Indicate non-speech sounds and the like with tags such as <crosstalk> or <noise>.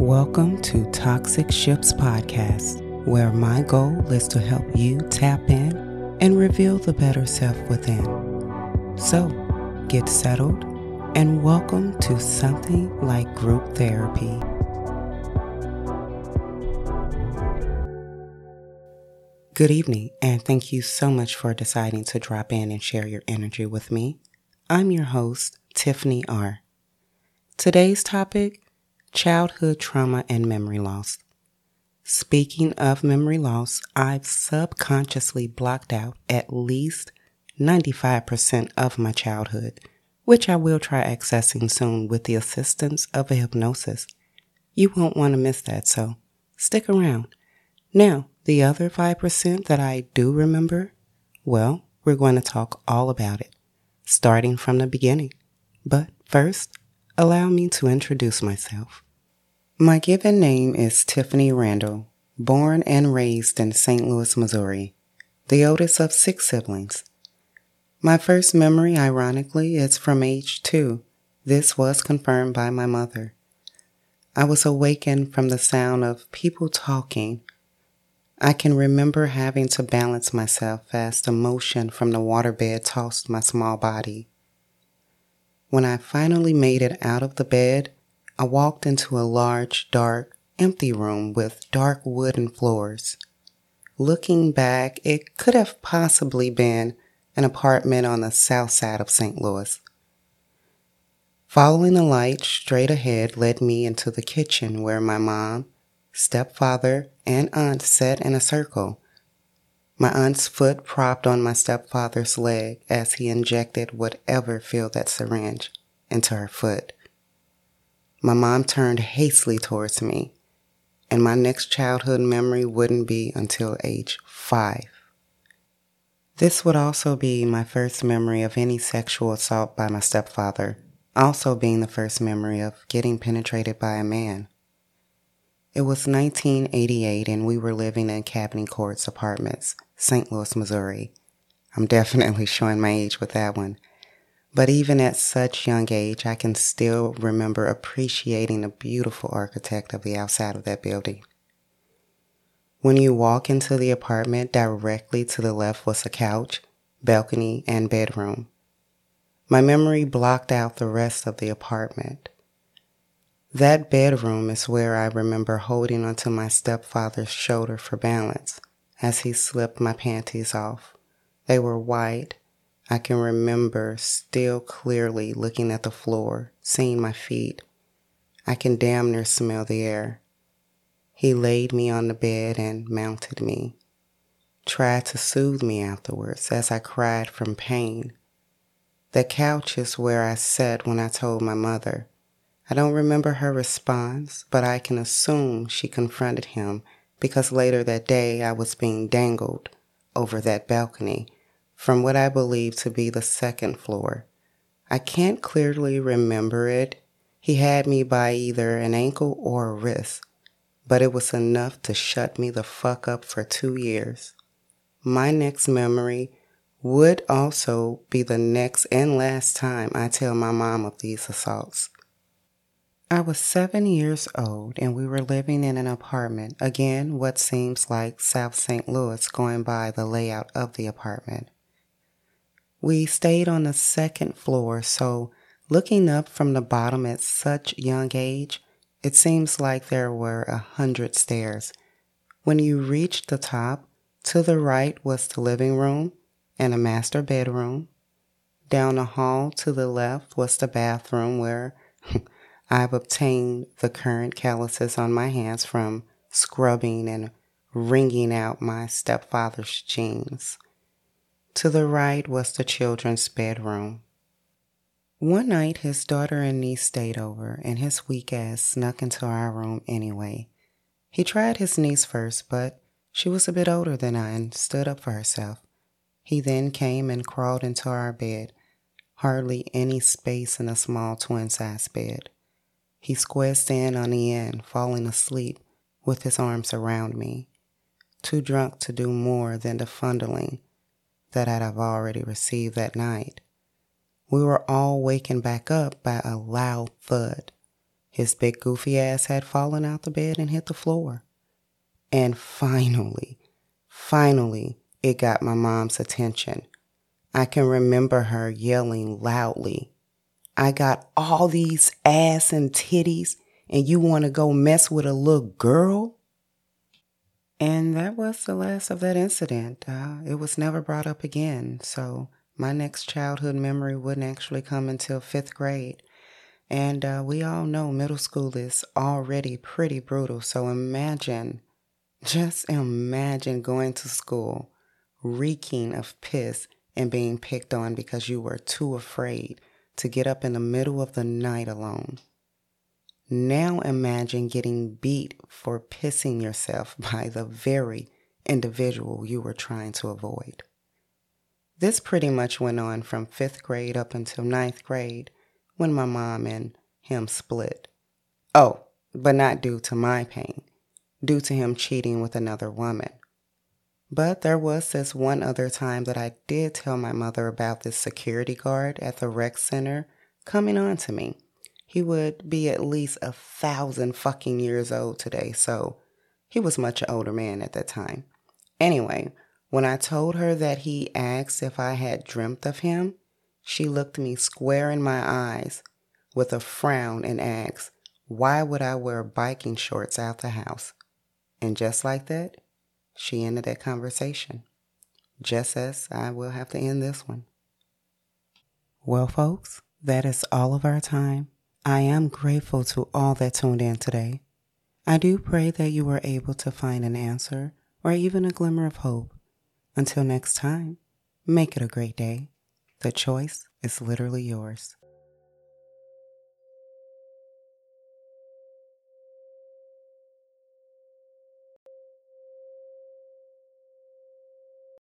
Welcome to Toxic Ships Podcast, where my goal is to help you tap in and reveal the better self within. So, get settled and welcome to something like group therapy. Good evening, and thank you so much for deciding to drop in and share your energy with me. I'm your host, Tiffany R. Today's topic childhood trauma and memory loss. Speaking of memory loss, I've subconsciously blocked out at least 95% of my childhood, which I will try accessing soon with the assistance of a hypnosis. You won't want to miss that, so stick around. Now, the other 5% that I do remember, well, we're going to talk all about it, starting from the beginning. But first, allow me to introduce myself. My given name is Tiffany Randall, born and raised in St. Louis, Missouri, the oldest of six siblings. My first memory, ironically, is from age two. This was confirmed by my mother. I was awakened from the sound of people talking. I can remember having to balance myself as the motion from the waterbed tossed my small body. When I finally made it out of the bed, I walked into a large, dark, empty room with dark wooden floors. Looking back, it could have possibly been an apartment on the south side of St. Louis. Following the light straight ahead led me into the kitchen where my mom, stepfather, and aunt sat in a circle. My aunt's foot propped on my stepfather's leg as he injected whatever filled that syringe into her foot. My mom turned hastily towards me, and my next childhood memory wouldn't be until age five. This would also be my first memory of any sexual assault by my stepfather, also being the first memory of getting penetrated by a man. It was 1988 and we were living in Cabanne Courts Apartments, St. Louis, Missouri. I'm definitely <laughs> showing my age with that one. But even at such young age, I can still remember appreciating the beautiful architect of the outside of that building. When you walk into the apartment, directly to the left was a couch, balcony, and bedroom. My memory blocked out the rest of the apartment. That bedroom is where I remember holding onto my stepfather's shoulder for balance as he slipped my panties off. They were white. I can remember still clearly looking at the floor, seeing my feet. I can damn near smell the air. He laid me on the bed and mounted me, tried to soothe me afterwards as I cried from pain. The couch is where I sat when I told my mother. I don't remember her response, but I can assume she confronted him because later that day I was being dangled over that balcony from what I believe to be the second floor. I can't clearly remember it. He had me by either an ankle or a wrist, but it was enough to shut me the fuck up for two years. My next memory would also be the next and last time I tell my mom of these assaults. I was seven years old and we were living in an apartment. Again, what seems like South St. Louis going by the layout of the apartment. We stayed on the second floor, so looking up from the bottom at such young age, it seems like there were a hundred stairs. When you reached the top, to the right was the living room and a master bedroom. Down the hall to the left was the bathroom where <laughs> I've obtained the current calluses on my hands from scrubbing and wringing out my stepfather's jeans. To the right was the children's bedroom. One night, his daughter and niece stayed over, and his weak ass snuck into our room anyway. He tried his niece first, but she was a bit older than I and stood up for herself. He then came and crawled into our bed, hardly any space in a small twin size bed. He squeezed in on the end, falling asleep with his arms around me, too drunk to do more than the fondling that I'd have already received that night. We were all wakened back up by a loud thud. His big goofy ass had fallen out the bed and hit the floor. And finally, finally, it got my mom's attention. I can remember her yelling loudly, I got all these ass and titties, and you want to go mess with a little girl? And that was the last of that incident. Uh, it was never brought up again. So my next childhood memory wouldn't actually come until fifth grade. And uh, we all know middle school is already pretty brutal. So imagine, just imagine going to school reeking of piss and being picked on because you were too afraid to get up in the middle of the night alone. Now imagine getting beat for pissing yourself <laughs> by the very individual you were trying to avoid. This pretty much went on from fifth grade up until ninth grade when my mom and him split. Oh, but not due to my pain, due to him cheating with another woman. But there was this one other time that I did tell my mother about this security guard at the rec center coming on to me he would be at least a thousand fucking years old today, so he was much an older man at that time. Anyway, when I told her that he asked if I had dreamt of him, she looked me square in my eyes with a frown and asked, Why would I wear biking shorts out the house? And just like that, she ended that conversation. Just as I will have to end this one. Well, folks, that is all of our time. I am grateful to all that tuned in today. I do pray that you were able to find an answer or even a glimmer of hope. Until next time, make it a great day. The choice is literally yours.